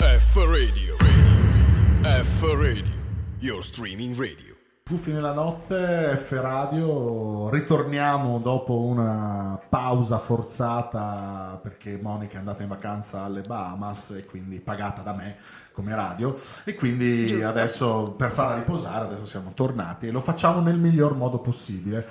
F Radio. radio. F Radio. Your streaming radio. Buffi nella notte, F Radio, ritorniamo dopo una pausa forzata perché Monica è andata in vacanza alle Bahamas e quindi pagata da me come radio e quindi Giusto. adesso per farla riposare adesso siamo tornati e lo facciamo nel miglior modo possibile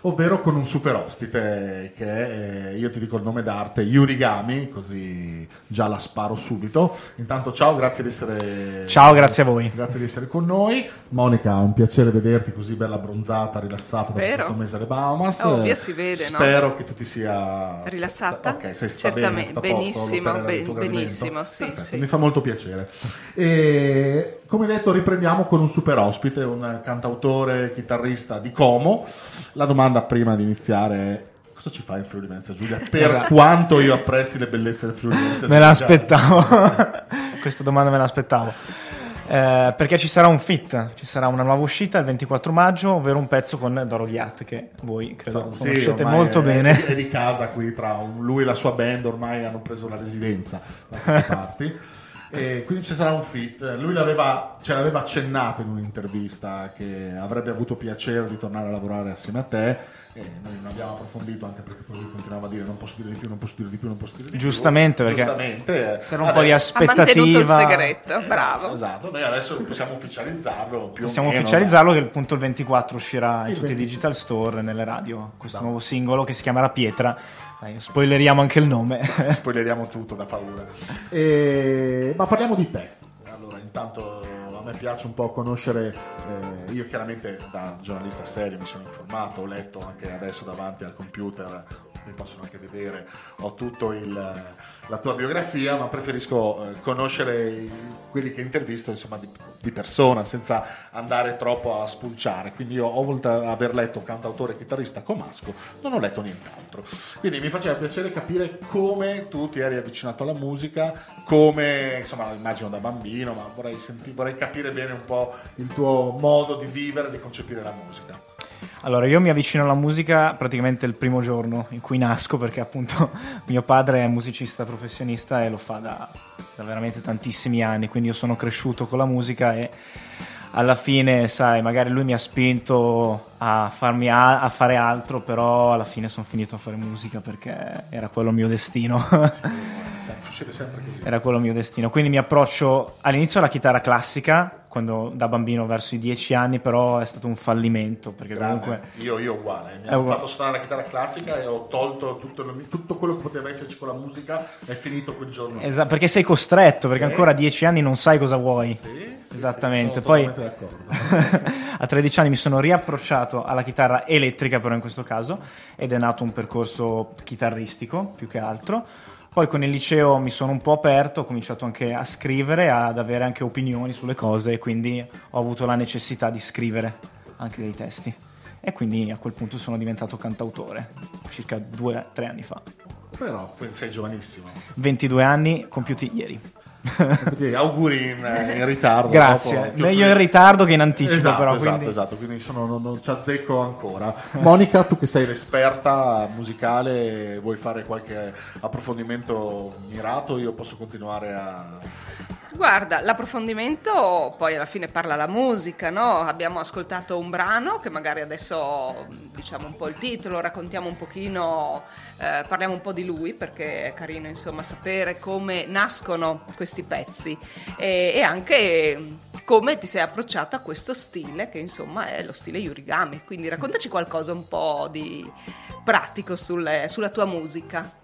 ovvero con un super ospite che è, eh, io ti dico il nome d'arte Yurigami così già la sparo subito intanto ciao grazie di essere Ciao, grazie a voi. grazie di essere con noi Monica un piacere vederti così bella abbronzata rilassata dopo Vero. questo mese alle Bahamas Ovvio, si vede, no? spero che tu ti sia Rilassata? ok sei sta Certamente, bene, posto, benissimo, ben- benissimo, sì, sì. mi fa molto piacere e come detto riprendiamo con un super ospite un cantautore chitarrista di Como la domanda prima di iniziare è cosa ci fai in Friuli Venezia Giulia per Esatto. quanto io apprezzi le bellezze del Friuli Venezia Me Giulia l'aspettavo. Questa domanda me l'aspettavo. Eh, perché ci sarà un fit, ci sarà una nuova uscita il 24 maggio, ovvero un pezzo con Doro Ghiat, che voi credo Sì, conoscete molto è- bene. È di casa qui, tra lui e la sua band ormai hanno preso la residenza da queste parti. E quindi ci sarà un fit. Lui l'aveva, ce l'aveva accennato in un'intervista che avrebbe avuto piacere di tornare a lavorare assieme a te. E noi non abbiamo approfondito anche perché poi lui continuava a dire non posso dire di più, non posso dire di più, non posso dire di Giustamente, più. perché Giustamente. C'era un po' di adesso- Ha mantenuto il aspettativa. segreto, bravo. Esatto, noi adesso possiamo ufficializzarlo più Possiamo meno. ufficializzarlo che appunto il 24 uscirà in Il tutti i 20. digital store e nelle radio. Questo Bravo. nuovo singolo che si chiamerà Pietra. Dai, spoileriamo anche il nome. spoileriamo tutto da paura. E- Ma parliamo di te. Allora, intanto a me piace un po' conoscere, eh, io chiaramente da giornalista serio mi sono informato, ho letto anche adesso davanti al computer, mi possono anche vedere, ho tutto il, la tua biografia, ma preferisco eh, conoscere quelli che intervisto insomma di, di persona senza andare troppo a spulciare. Quindi io ho voluto aver letto cantautore e chitarrista comasco, non ho letto nient'altro. Quindi mi faceva piacere capire come tu ti eri avvicinato alla musica, come insomma immagino da bambino, ma vorrei, senti- vorrei capire bene un po' il tuo modo di vivere, di concepire la musica. Allora, io mi avvicino alla musica praticamente il primo giorno in cui nasco, perché appunto mio padre è musicista professionista e lo fa da, da veramente tantissimi anni, quindi io sono cresciuto con la musica e alla fine, sai, magari lui mi ha spinto a, farmi a, a fare altro, però alla fine sono finito a fare musica perché era quello il mio destino. Succede sempre così. era quello il mio destino. Quindi mi approccio all'inizio alla chitarra classica, quando da bambino verso i dieci anni, però è stato un fallimento perché Grande. comunque Io, io uguale, mi hanno uguale. fatto suonare la chitarra classica e ho tolto tutto, tutto quello che poteva esserci con la musica, è finito quel giorno. Esatto, perché sei costretto, perché Sì. ancora a 10 anni non sai cosa vuoi. Sì, sì, Esattamente. Poi d'accordo. a 13 anni mi sono riapprocciato alla chitarra elettrica, però in questo caso, ed è nato un percorso chitarristico più che altro. Poi con il liceo mi sono un po' aperto, ho cominciato anche a scrivere, ad avere anche opinioni sulle cose e quindi ho avuto la necessità di scrivere anche dei testi. E quindi a quel punto sono diventato cantautore, circa due o tre anni fa. Però sei giovanissimo. 22 anni compiuti ieri. Quindi auguri in, in ritardo. Grazie, dopo- meglio in ritardo che in anticipo Esatto, però. esatto, quindi- esatto, quindi sono- non, non ci azzecco ancora. Monica, tu che sei l'esperta musicale, vuoi fare qualche approfondimento mirato? Io posso continuare a... Guarda, l'approfondimento poi alla fine parla la musica, no? Abbiamo ascoltato un brano che magari adesso diciamo un po' il titolo, raccontiamo un pochino, eh, parliamo un po' di lui perché è carino insomma sapere come nascono questi pezzi e, e anche come ti sei approcciato a questo stile che insomma è lo stile Yurigami. Quindi raccontaci qualcosa un po' di pratico sulle- sulla tua musica.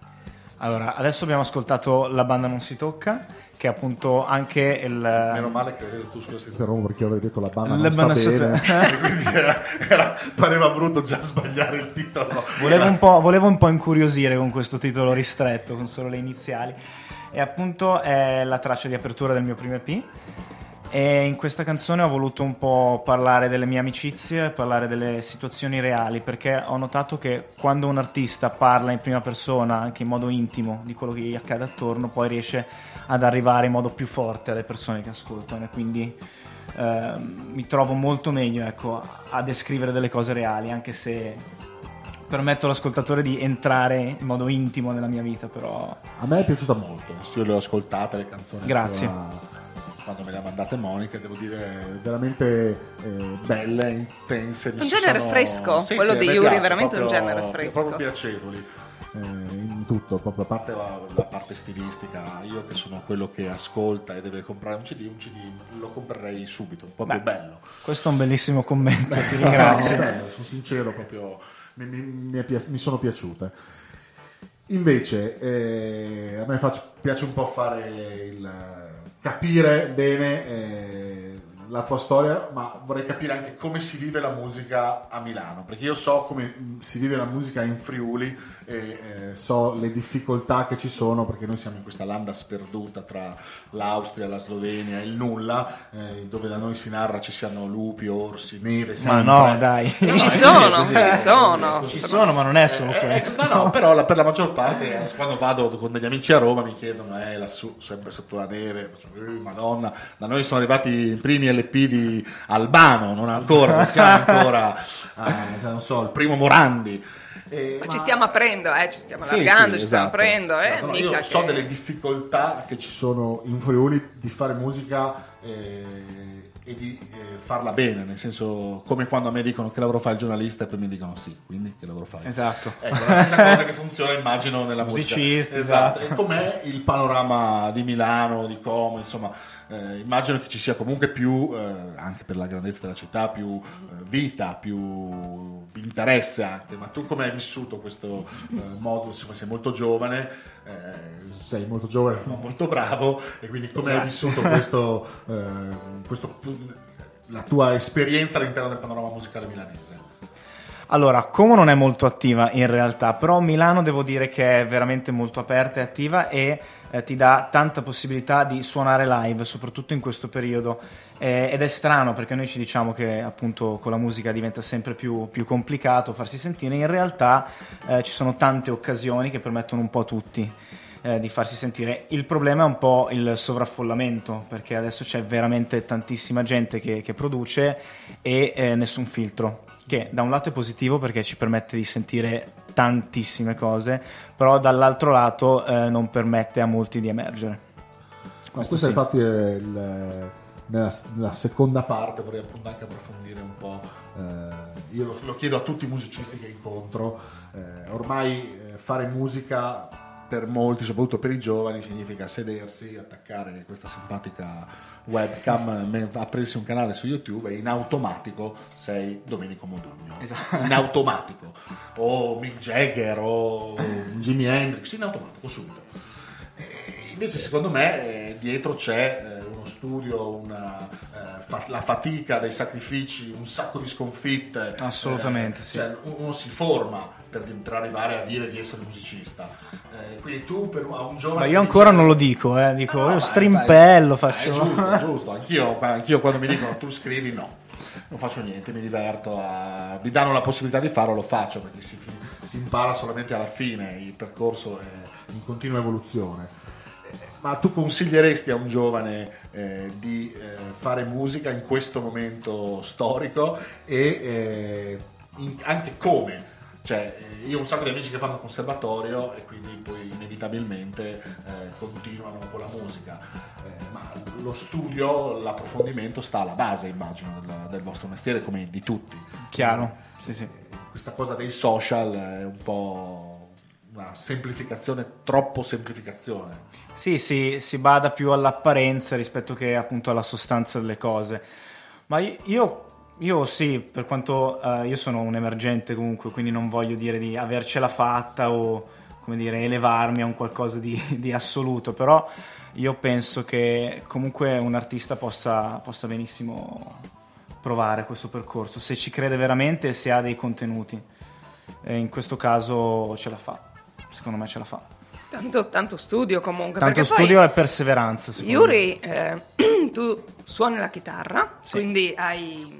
Allora, adesso abbiamo ascoltato La banda non si tocca, che appunto anche il... Meno male che avevo tu scusa se interrompo perché io avevo detto la banda non sta bene quindi era- era- pareva brutto già sbagliare il titolo Volevo un, po', volevo un po' incuriosire con questo titolo ristretto, con solo le iniziali. E appunto è la traccia di apertura del mio primo EP. E in questa canzone ho voluto un po' parlare delle mie amicizie, parlare delle situazioni reali, perché ho notato che quando un artista parla in prima persona, anche in modo intimo, di quello che gli accade attorno, poi riesce ad arrivare in modo più forte alle persone che ascoltano. E quindi ehm, mi trovo molto meglio ecco, a descrivere delle cose reali, anche se permetto all'ascoltatore di entrare in modo intimo nella mia vita, però... A me è piaciuta molto, io le ho ascoltate le canzoni. Grazie. ancora Quando me le ha mandate Monica, devo dire veramente eh, belle, intense. Un genere sono- fresco, Sì, quello sì, di Yuri piace, veramente un proprio- genere fresco. Proprio piacevoli. eh, in tutto, proprio a parte la, la parte stilistica, io che sono quello che ascolta e deve comprare un CD, un CD lo comprerei subito, proprio Beh, bello. Questo è un bellissimo commento, ti No, ringrazio. bello, sono sincero, proprio mi, mi- mi è mi sono piaciute. Invece, eh, a me faccio- piace un po' fare il capire bene eh, la tua storia, ma vorrei capire anche come si vive la musica a Milano, perché io so come mh, si vive la musica in Friuli e eh, so le difficoltà che ci sono, perché noi siamo in questa landa sperduta tra l'Austria, la Slovenia e il nulla, eh, dove da noi si narra ci siano lupi, orsi, neve, Ma sempre. no, dai. No, ci sono, così, ci così, sono. così. Ci sono, ma non è solo Eh, questo. no, no, però la- per la maggior parte, eh, quando vado con degli amici a Roma, mi chiedono, eh, lassù, sempre sotto la neve, faccio, eh, madonna, da noi sono arrivati i primi LP di Albano, non ancora, non siamo ancora, a, cioè, non so, il primo Morandi. Eh, Ma ci stiamo aprendo, eh, ci stiamo Sì, allargando, sì, ci stiamo esatto. aprendo, eh, Esatto, no, mica io so che- delle difficoltà che ci sono in Friuli di fare musica eh, e di eh, farla bene, nel senso come quando a me dicono che lavoro fa il giornalista e poi mi dicono sì, quindi che lavoro fai? Esatto. Ecco, la stessa cosa che funziona immagino nella musica. Musicisti, Esatto. esatto. E com'è il panorama di Milano, di Como, insomma, eh, immagino che ci sia comunque più, eh, anche per la grandezza della città, più eh, vita, più interesse anche. Ma tu come hai vissuto questo eh, modo? Insomma, sei molto giovane, eh, sei molto giovane ma molto bravo e quindi come hai vissuto questo, eh, questo- la tua esperienza all'interno del panorama musicale milanese? Allora, Como non è molto attiva in realtà, però Milano devo dire che è veramente molto aperta e attiva e eh, ti dà tanta possibilità di suonare live, soprattutto in questo periodo. Eh, ed è strano perché noi ci diciamo che appunto con la musica diventa sempre più, più complicato farsi sentire, in realtà eh, ci sono tante occasioni che permettono un po' a tutti eh, di farsi sentire. Il problema è un po' il sovraffollamento, perché adesso c'è veramente tantissima gente che, che produce e eh, nessun filtro, che da un lato è positivo perché ci permette di sentire tantissime cose, però dall'altro lato eh, non permette a molti di emergere. Questo questo sì. infatti è il, nella, nella seconda parte vorrei appunto anche approfondire un po', eh, io lo, lo chiedo a tutti i musicisti che incontro, eh, ormai eh, fare musica per molti, soprattutto per i giovani, significa sedersi, attaccare questa simpatica webcam, aprirsi un canale su YouTube e in automatico sei Domenico Modugno. Esatto. In automatico. O Mick Jagger o Jimi Hendrix, in automatico subito. Eh, Invece secondo me eh, dietro c'è eh, studio, una, eh, fa- la fatica dei sacrifici, un sacco di sconfitte. Assolutamente, Eh, sì. Cioè uno si forma per, per arrivare a dire di essere musicista. Eh, quindi tu per un- a un giovane... Ma io dice- ancora non lo dico, eh, dico No, no, io ma- strimpello ma- faccio. È giusto, giusto. Anch'io, anch'io quando mi dicono tu scrivi, no. Non faccio niente, mi diverto. A... Mi danno la possibilità di farlo, lo faccio perché si, si impara solamente alla fine. Il percorso è in continua evoluzione. Ma tu consiglieresti a un giovane eh, di eh, fare musica in questo momento storico e eh, in- anche come? Cioè, eh, io ho un sacco di amici che fanno conservatorio e quindi poi inevitabilmente eh, continuano con la musica, Eh, ma lo studio, l'approfondimento sta alla base, immagino, del, del vostro mestiere come di tutti. Chiaro, sì, sì. Questa cosa dei social è un po' una semplificazione, troppo semplificazione. Sì, sì, si bada più all'apparenza rispetto che appunto alla sostanza delle cose. Ma io, io sì, per quanto eh, io sono un emergente comunque, quindi non voglio dire di avercela fatta o come dire elevarmi a un qualcosa di, di assoluto, però io penso che comunque un artista possa, possa benissimo provare questo percorso, se ci crede veramente e se ha dei contenuti. E in questo caso ce la fa, secondo me ce la fa. Tanto, tanto studio comunque. Tanto studio e perseveranza. Yuri, eh, tu suoni la chitarra, Sì. quindi hai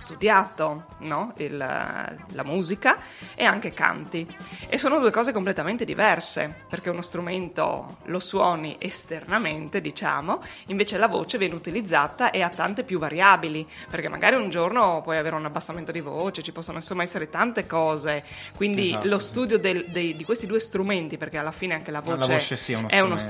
studiato no? Il, la musica e anche canti. E sono due cose completamente diverse, perché uno strumento lo suoni esternamente, diciamo, invece la voce viene utilizzata e ha tante più variabili, perché magari un giorno puoi avere un abbassamento di voce, ci possono insomma essere tante cose. Quindi Esatto, lo studio del- dei- di questi due strumenti, perché alla fine anche la La voce, voce sì, è uno è uno strumento.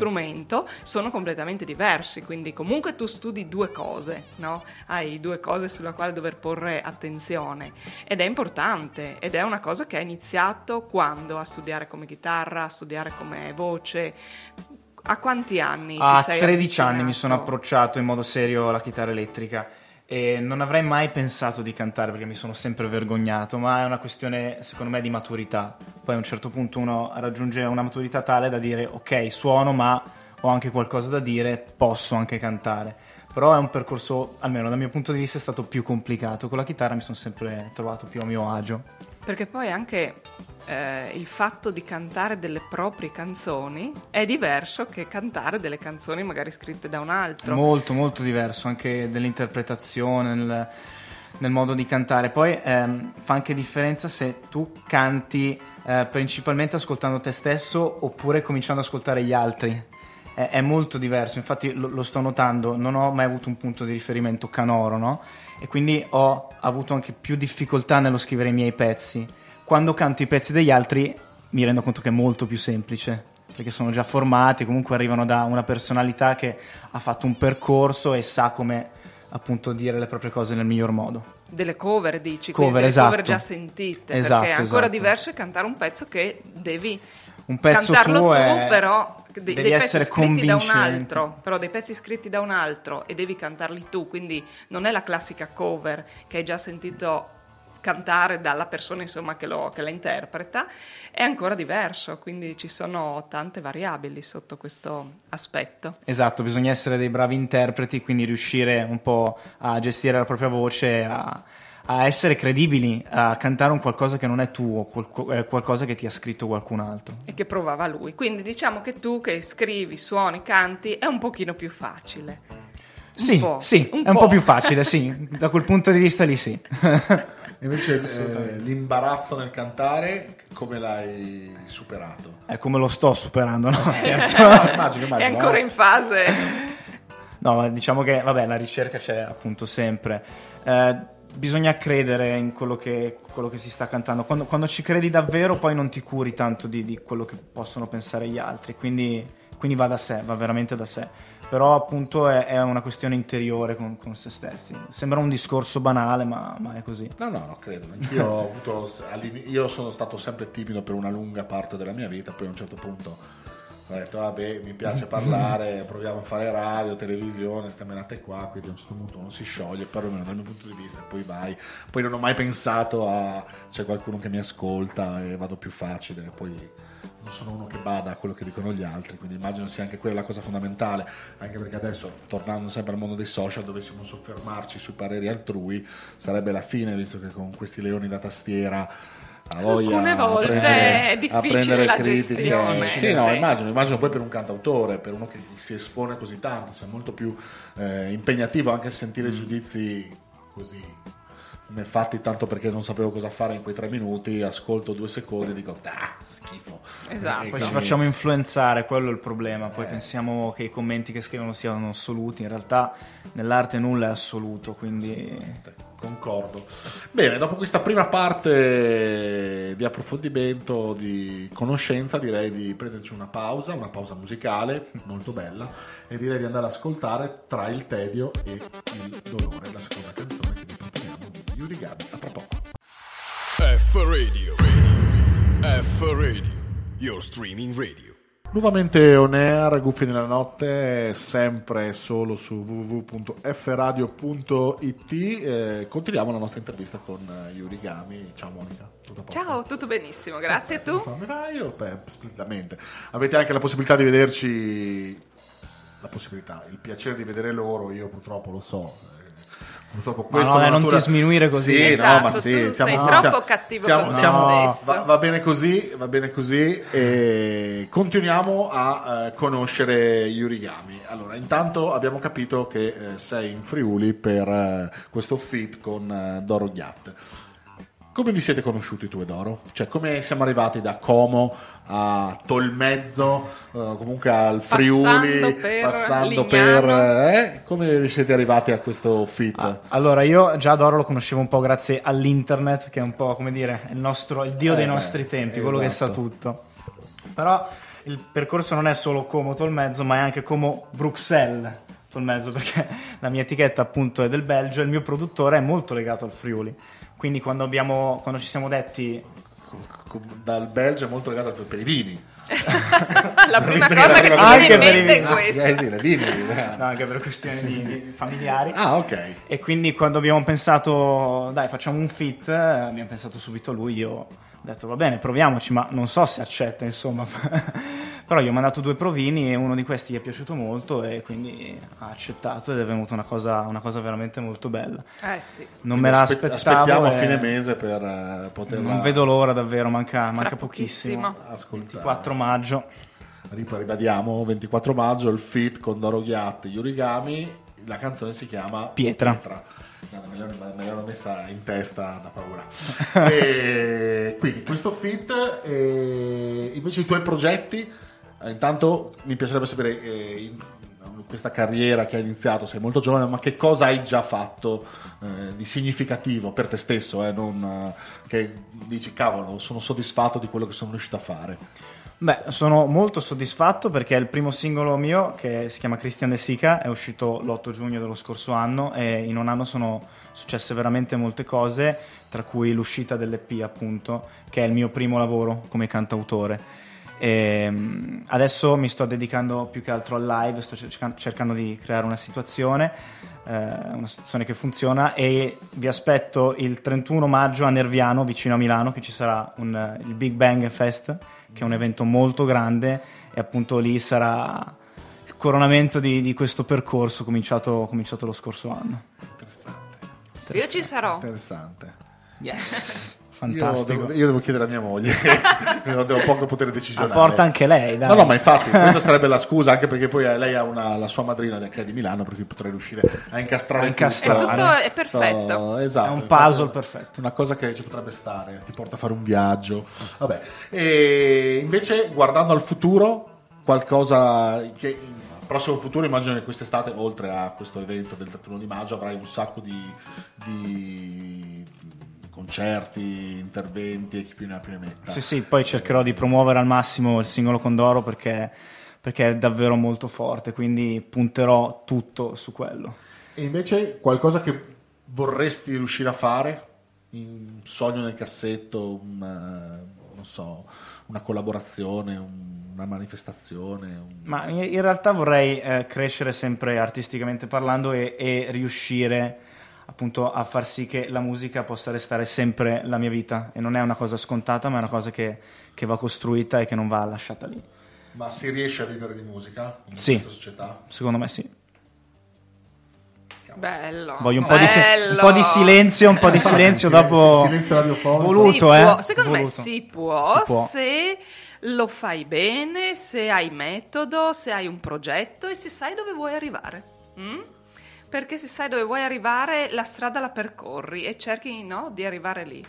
strumento, sono completamente diversi. Quindi comunque tu studi due cose, no? Hai due cose sulla quale dover porre attenzione. Ed è importante, ed è una cosa che ha iniziato quando a studiare come chitarra, a studiare come voce. A quanti anni? A sei 13 anni mi avvicinato? sono approcciato in modo serio alla chitarra elettrica e non avrei mai pensato di cantare perché mi sono sempre vergognato, ma è una questione secondo me di maturità. Poi a un certo punto uno raggiunge una maturità tale da dire ok, suono ma ho anche qualcosa da dire, posso anche cantare. Però è un percorso, almeno dal mio punto di vista, è stato più complicato. Con la chitarra mi sono sempre trovato più a mio agio. Perché poi anche eh, il fatto di cantare delle proprie canzoni è diverso che cantare delle canzoni magari scritte da un altro. Molto, molto diverso anche dell'interpretazione, nel, nel modo di cantare. Poi ehm, fa anche differenza se tu canti eh, principalmente ascoltando te stesso oppure cominciando ad ascoltare gli altri. È, è molto diverso, infatti lo, lo sto notando, non ho mai avuto un punto di riferimento canoro, no? E quindi ho avuto anche più difficoltà nello scrivere i miei pezzi. Quando canto i pezzi degli altri mi rendo conto che è molto più semplice perché sono già formati, comunque arrivano da una personalità che ha fatto un percorso e sa come appunto dire le proprie cose nel miglior modo. Delle cover, dici, Cover, delle esatto. cover già sentite, Esatto, perché è ancora esatto. diverso è cantare un pezzo che devi Un pezzo cantarlo tu, è- però de- devi essere scritti da un altro, però dei pezzi scritti da un altro e devi cantarli tu, quindi non è la classica cover che hai già sentito cantare dalla persona insomma che, lo- che la interpreta, è ancora diverso, quindi ci sono tante variabili sotto questo aspetto. Esatto, bisogna essere dei bravi interpreti, quindi riuscire un po' a gestire la propria voce, a, a essere credibili, a cantare un qualcosa che non è tuo, eh, qualcosa che ti ha scritto qualcun altro. e che provava lui. Quindi diciamo che tu che scrivi, suoni, canti è un pochino più facile. Un Sì, po', sì, un è un po'. po' più facile, sì, da quel punto di vista lì sì. Invece eh, l'imbarazzo nel cantare, come l'hai superato? è come lo sto superando, no? Scherzo. No, immagino, immagino. è ancora eh. in fase. No, ma diciamo che vabbè, la ricerca c'è appunto sempre. Eh, bisogna credere in quello che, quello che si sta cantando. Quando, quando ci credi davvero, poi non ti curi tanto di, di quello che possono pensare gli altri. Quindi, quindi va da sé, va veramente da sé. Però appunto è, è una questione interiore con, con se stessi. Sembra un discorso banale, ma, ma è così. No, no, no, credo. Ho avuto. Io sono stato sempre timido per una lunga parte della mia vita, poi a un certo punto ho detto, vabbè, mi piace parlare, proviamo a fare radio, televisione, ste menate qua, quindi a un certo punto uno si scioglie, perlomeno dal mio punto di vista, poi vai. Poi non ho mai pensato a c'è qualcuno che mi ascolta e vado più facile, poi non sono uno che bada a quello che dicono gli altri, quindi immagino sia anche quella la cosa fondamentale, anche perché adesso, tornando sempre al mondo dei social, dovessimo soffermarci sui pareri altrui, sarebbe la fine, visto che con questi leoni da tastiera Alcune a volte prendere, è difficile a prendere la critiche. gestione, Sì, no, sì. immagino, immagino poi per un cantautore, per uno che si espone così tanto, sia molto più eh, impegnativo anche sentire giudizi così ne fatti tanto perché non sapevo cosa fare in quei tre minuti, ascolto due secondi e dico, ah, schifo. Esatto. E Poi ci facciamo influenzare, quello è il problema. Eh. Poi pensiamo che i commenti che scrivono siano assoluti. In realtà nell'arte nulla è assoluto, quindi Concordo. Bene, dopo questa prima parte di approfondimento, di conoscenza, direi di prenderci una pausa, una pausa musicale molto bella, e direi di andare ad ascoltare Tra il tedio e il dolore, la seconda canzone Gabi. A tra poco. F Radio. Radio. F Radio. Your streaming radio. Nuovamente on air, Guffi nella notte, sempre solo su www.fradio.it. Eh, continuiamo la nostra intervista con eh, Yuri Gami. Ciao Monica. Tutto a posto? Ciao, tutto benissimo, grazie e tu? Come vai? Io, beh, splendidamente. Avete anche la possibilità di vederci. La possibilità, il piacere di vedere loro, io purtroppo lo so. Purtroppo Ma questa no, una non natura- ti sminuire così. Sì, Esatto, no, ma sì, tu siamo, sei siamo- troppo cattivo siamo- con siamo- te va, va bene così, va bene così e continuiamo a eh, conoscere gli origami. Allora, intanto abbiamo capito che eh, sei in Friuli per eh, questo fit con eh, Doro Ghiat. Come vi siete conosciuti tu e Doro? Cioè, come siamo arrivati da Como a Tolmezzo, eh, comunque al Friuli, Passando per passando per... eh? Come siete arrivati a questo fit? Ah, allora, io già Doro lo conoscevo un po' grazie all'internet, che è un po' come dire il, nostro, il dio Eh, dei nostri tempi, quello che sa esatto. tutto. Però il percorso non è solo Como Tolmezzo, ma è anche Como Bruxelles Tolmezzo, perché la mia etichetta appunto è del Belgio e il mio produttore è molto legato al Friuli. Quindi quando, abbiamo, quando ci siamo detti Dal Belgio è molto legato per i vini. La prima che cosa che arriva ti viene in Anche per i mente è vini. questa. Eh sì, le vini. eh. no, anche per questioni di- di familiari. Ah, ok. E quindi quando abbiamo pensato, dai, facciamo un fit, eh, abbiamo pensato subito a lui. Io ho detto, va bene, proviamoci, ma non so se accetta, insomma. Però gli ho mandato due provini e uno di questi gli è piaciuto molto e quindi ha accettato ed è venuta una cosa, una cosa veramente molto bella. Eh sì. Non Quindi me la aspe- aspettavo. Aspettiamo a fine mese per poterla Non vedo l'ora davvero, manca, manca pochissimo. ascoltare. 4 maggio. Ribadiamo, 24 maggio, il fit con Doro Ghiat, gli origami. La canzone si chiama Pietra. Guarda, me, l'hanno, me l'hanno messa in testa da paura. e quindi questo fit, e invece i tuoi progetti, intanto mi piacerebbe sapere eh, in questa carriera che hai iniziato, sei molto giovane, ma che cosa hai già fatto eh, di significativo per te stesso, eh, non, eh, che dici cavolo, sono soddisfatto di quello che sono riuscito a fare. Beh, sono molto soddisfatto perché il primo singolo mio, che si chiama Christian De Sica, è uscito l'8 giugno dello scorso anno e in un anno sono successe veramente molte cose, tra cui l'uscita dell'EP appunto, che è il mio primo lavoro come cantautore. E, mm, adesso mi sto dedicando più che altro al live, sto cerca- cercando di creare una situazione, eh, una situazione che funziona e vi aspetto il 31 maggio a Nerviano, vicino a Milano, che ci sarà un- il Big Bang Fest, che è un evento molto grande e appunto lì sarà il coronamento di, di questo percorso cominciato, cominciato lo scorso anno. Interessante. Io ci sarò. Interessante. Yes! Io Fantastico. devo, io devo chiedere a mia moglie, non devo poco potere decisionale. Apporta anche lei, dai. No, no, ma infatti questa sarebbe la scusa, anche perché poi lei ha una, la sua madrina che è di Milano, per cui potrei riuscire a incastrare A incastrare. tutto. È tutto- è perfetto. Sto- esatto, È un infatti, puzzle perfetto. Una cosa che ci potrebbe stare, ti porta a fare un viaggio. Vabbè. E invece, guardando al futuro, qualcosa che il prossimo futuro immagino che quest'estate, oltre a questo evento del 31 di maggio, avrai un sacco di, di concerti, interventi e chi più ne ha più ne metta. Sì, sì, poi cercherò di promuovere al massimo il singolo Condoro perché, perché è davvero molto forte, quindi punterò tutto su quello. E invece qualcosa che vorresti riuscire a fare? Un sogno nel cassetto, un, eh, non so, una collaborazione, un- una manifestazione? un- Ma in in realtà vorrei eh, crescere sempre artisticamente parlando e, e riuscire appunto a far sì che la musica possa restare sempre la mia vita e non è una cosa scontata ma è una cosa che, che va costruita e che non va lasciata lì. Ma si riesce a vivere di musica in Sì. questa società? Secondo me sì. Bello. Voglio un po, di, si- un Bello. po' di silenzio, un po' di silenzio Silen- dopo... silenzio radiofonico. Voluto, Si eh? può- Secondo me Voluto. si può, Si può. se lo fai bene, se hai metodo, se hai un progetto e se sai dove vuoi arrivare. Mm? Perché se sai dove vuoi arrivare, la strada la percorri e cerchi no, di arrivare lì.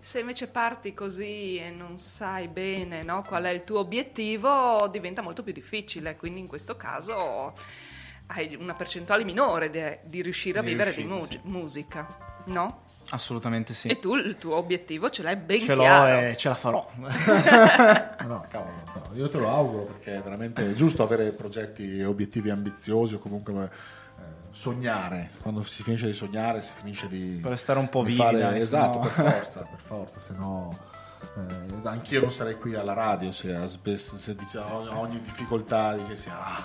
Se invece parti così e non sai bene no, qual è il tuo obiettivo, diventa molto più difficile. Quindi in questo caso hai una percentuale minore de- di riuscire a vivere di mu- musica, no? Assolutamente sì. E tu il tuo obiettivo ce l'hai ben Ce l'ho chiaro. e ce la farò. No, cavolo, no, io te lo auguro perché è veramente giusto avere progetti e obiettivi ambiziosi o comunque eh, sognare. Quando si finisce di sognare si finisce di... Per restare un po' vivi, fare- dai, esatto, sennò- per forza, per forza, se no... eh, anch'io non sarei qui alla radio se, a spes- se dice, ogni, ogni difficoltà dicessi ah,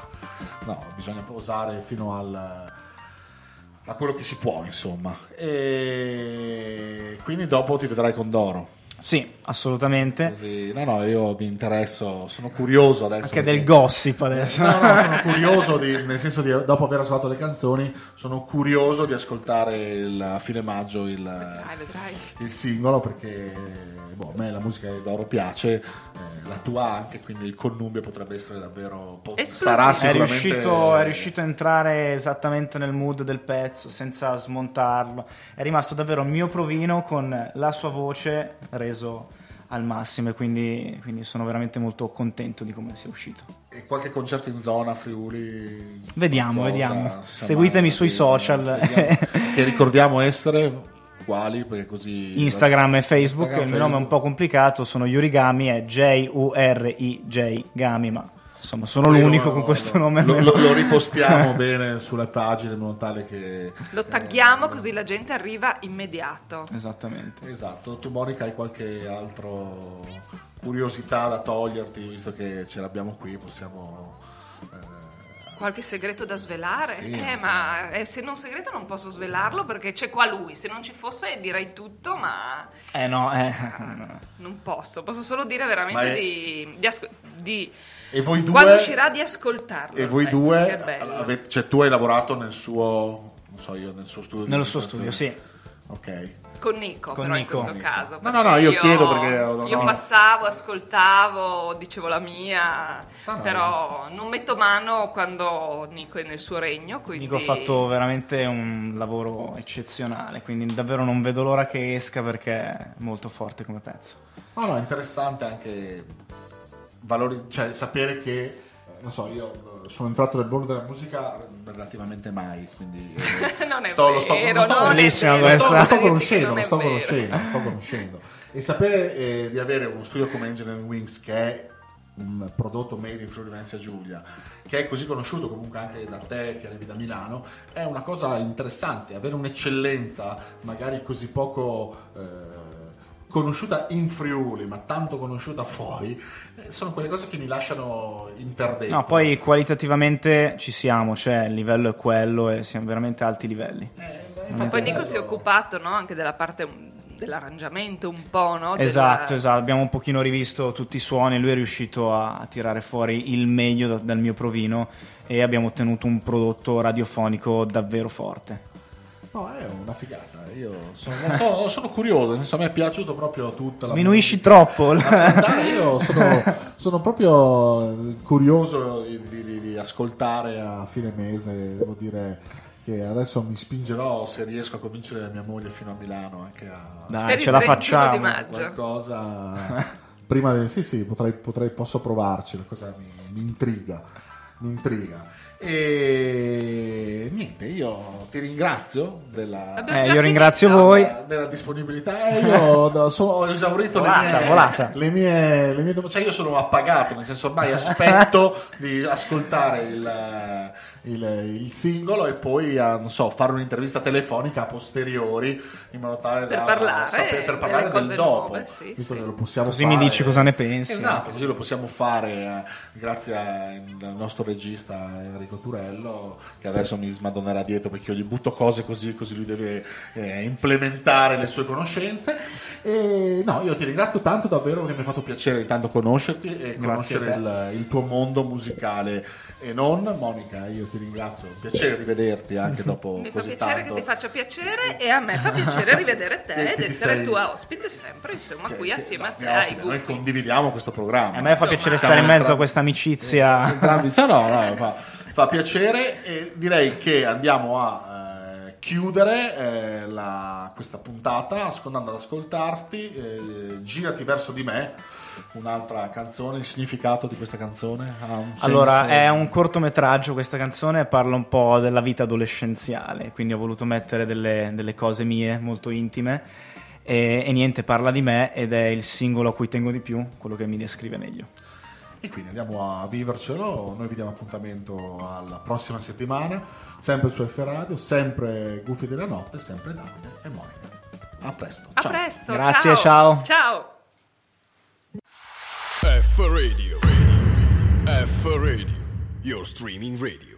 no, bisogna posare fino al, a quello che si può insomma. E quindi dopo ti vedrai con Doro. Sì, assolutamente. Così, no, no, io mi interesso, sono curioso adesso. Anche del perché- gossip adesso. No, no, sono curioso, di- nel senso di dopo aver ascoltato le canzoni, sono curioso di ascoltare il- a fine maggio il, Vedrai, vedrai. il singolo perché boh, a me la musica di Doro piace, eh, la tua anche, quindi il connubio potrebbe essere davvero... po- sarà È sicuramente... riuscito, è riuscito a entrare esattamente nel mood del pezzo senza smontarlo. È rimasto davvero il mio provino con la sua voce reso al massimo e quindi, quindi sono veramente molto contento di come sia uscito. E qualche concerto in zona, Friuli? Vediamo, qualcosa, vediamo. Seguitemi sui social. seguiamo. che ricordiamo essere quali, perché così... Instagram e Facebook, Instagram, il mio nome è un po' complicato, sono Yurigami, è J-U-R-I-J Gami, ma insomma sono Poi l'unico lo- con questo lo, nome. Lo, lo- lo ripostiamo bene sulle pagine in modo tale che... Lo tagghiamo così la gente arriva immediato. Esattamente. Esatto, tu Monica hai qualche altro curiosità da toglierti, visto che ce l'abbiamo qui, possiamo... eh, Qualche segreto da svelare? Sì, eh, sì. ma eh, se non segreto non posso svelarlo perché c'è qua lui. Se non ci fosse direi tutto, ma Eh no, eh, non posso. Posso solo dire veramente è- di, di asco- di- E voi due... quando uscirà di ascoltarlo. E voi pezzo, due, avete- cioè tu hai lavorato nel suo, non so io, nel suo studio. di nello suo studio, sì. Ok. Con Nico, Con però Nico. in questo caso. No, no, no, io perché chiedo perché ho- Io no. passavo, ascoltavo, dicevo la mia, No, no, però non metto mano quando Nico è nel suo regno. Quindi... Nico ha fatto veramente un lavoro eccezionale, quindi davvero non vedo l'ora che esca perché è molto forte come pezzo. No, no, è interessante anche valori, cioè sapere che, eh, non so, io eh, sono entrato nel mondo della musica relativamente mai, quindi... Non è sto- lo sto- vero, lo sto- non è Bellissima vero. lo sto, lo sto conoscendo, lo sto vero. conoscendo, lo sto conoscendo. E sapere eh, di avere uno studio come Engineering Wings che è un prodotto made in Friuli Venezia Giulia, che è così conosciuto comunque anche da te che arrivi da Milano, è una cosa interessante, avere un'eccellenza magari così poco eh, conosciuta in Friuli, ma tanto conosciuta fuori, eh, sono quelle cose che mi lasciano interdetto. No, poi qualitativamente ci siamo, cioè il livello è quello e siamo veramente a alti livelli. Eh, Ma poi Nico si è occupato no, anche della parte um, dell'arrangiamento un po', no? Della- Esatto, esatto, abbiamo un pochino rivisto tutti i suoni, lui è riuscito a, a tirare fuori il meglio da- dal mio provino e abbiamo ottenuto un prodotto radiofonico davvero forte. No, è una figata. Io sono, no, sono curioso, nel senso a me è piaciuto proprio tutta la Sminuisci troppo. Ascoltare, io sono, sono proprio curioso di, di- di- ascoltare a fine mese. Devo dire che adesso mi spingerò se riesco a convincere mia moglie fino a Milano anche a Dai, ce la 31 facciamo. qualcosa. Prima di, sì, sì, potrei, potrei- posso provarci. La cosa mi, mi intriga. Mi intriga. E niente, io ti ringrazio della, Eh, io ringrazio finito? voi. della- disponibilità. Eh, io da- sono- ho esaurito Volata, le mie, volata. le mie, le mie cioè io sono appagato, nel senso ormai aspetto di ascoltare il, il- il singolo e poi a, non so, fare un'intervista telefonica a posteriori in modo tale Per da parlare sapere- per parlare del dopo, nuove, sì, visto sì. che lo possiamo Così fare. mi dici cosa ne pensi. Esatto, così lo possiamo fare eh, grazie al nostro regista Enrico Turello che adesso mi smadonerà dietro perché io gli butto cose così, così lui deve eh, implementare le sue conoscenze. E no, io ti ringrazio tanto davvero che mi ha fatto piacere intanto conoscerti e Grazie conoscere il, il tuo mondo musicale e non. Monica, io ti ringrazio, un piacere rivederti anche dopo Mi fa così piacere tanto. che ti faccia piacere e a me fa piacere rivedere te Che- ed che essere sei- tua ospite sempre, insomma, Che- qui che- assieme no, a te ospite, Noi condividiamo questo programma. A me fa Insomma, piacere stare in mezzo a entrambi- questa amicizia. entrambi no, no, fa, fa piacere e direi che andiamo a eh, chiudere eh, la- questa puntata ascoltando ad ascoltarti eh, girati verso di me un'altra canzone il significato di questa canzone Allora, è un cortometraggio questa canzone, parla un po' della vita adolescenziale, quindi ho voluto mettere delle, delle cose mie molto intime e, e niente, parla di me ed è il singolo a cui tengo di più, quello che mi descrive meglio. E quindi andiamo a vivercelo noi vi diamo appuntamento alla prossima settimana sempre su F Radio sempre Gufi della Notte sempre Davide e Monica a presto A ciao presto, Grazie, ciao. ciao. Ciao. F Radio. Radio. F Radio. Your streaming radio.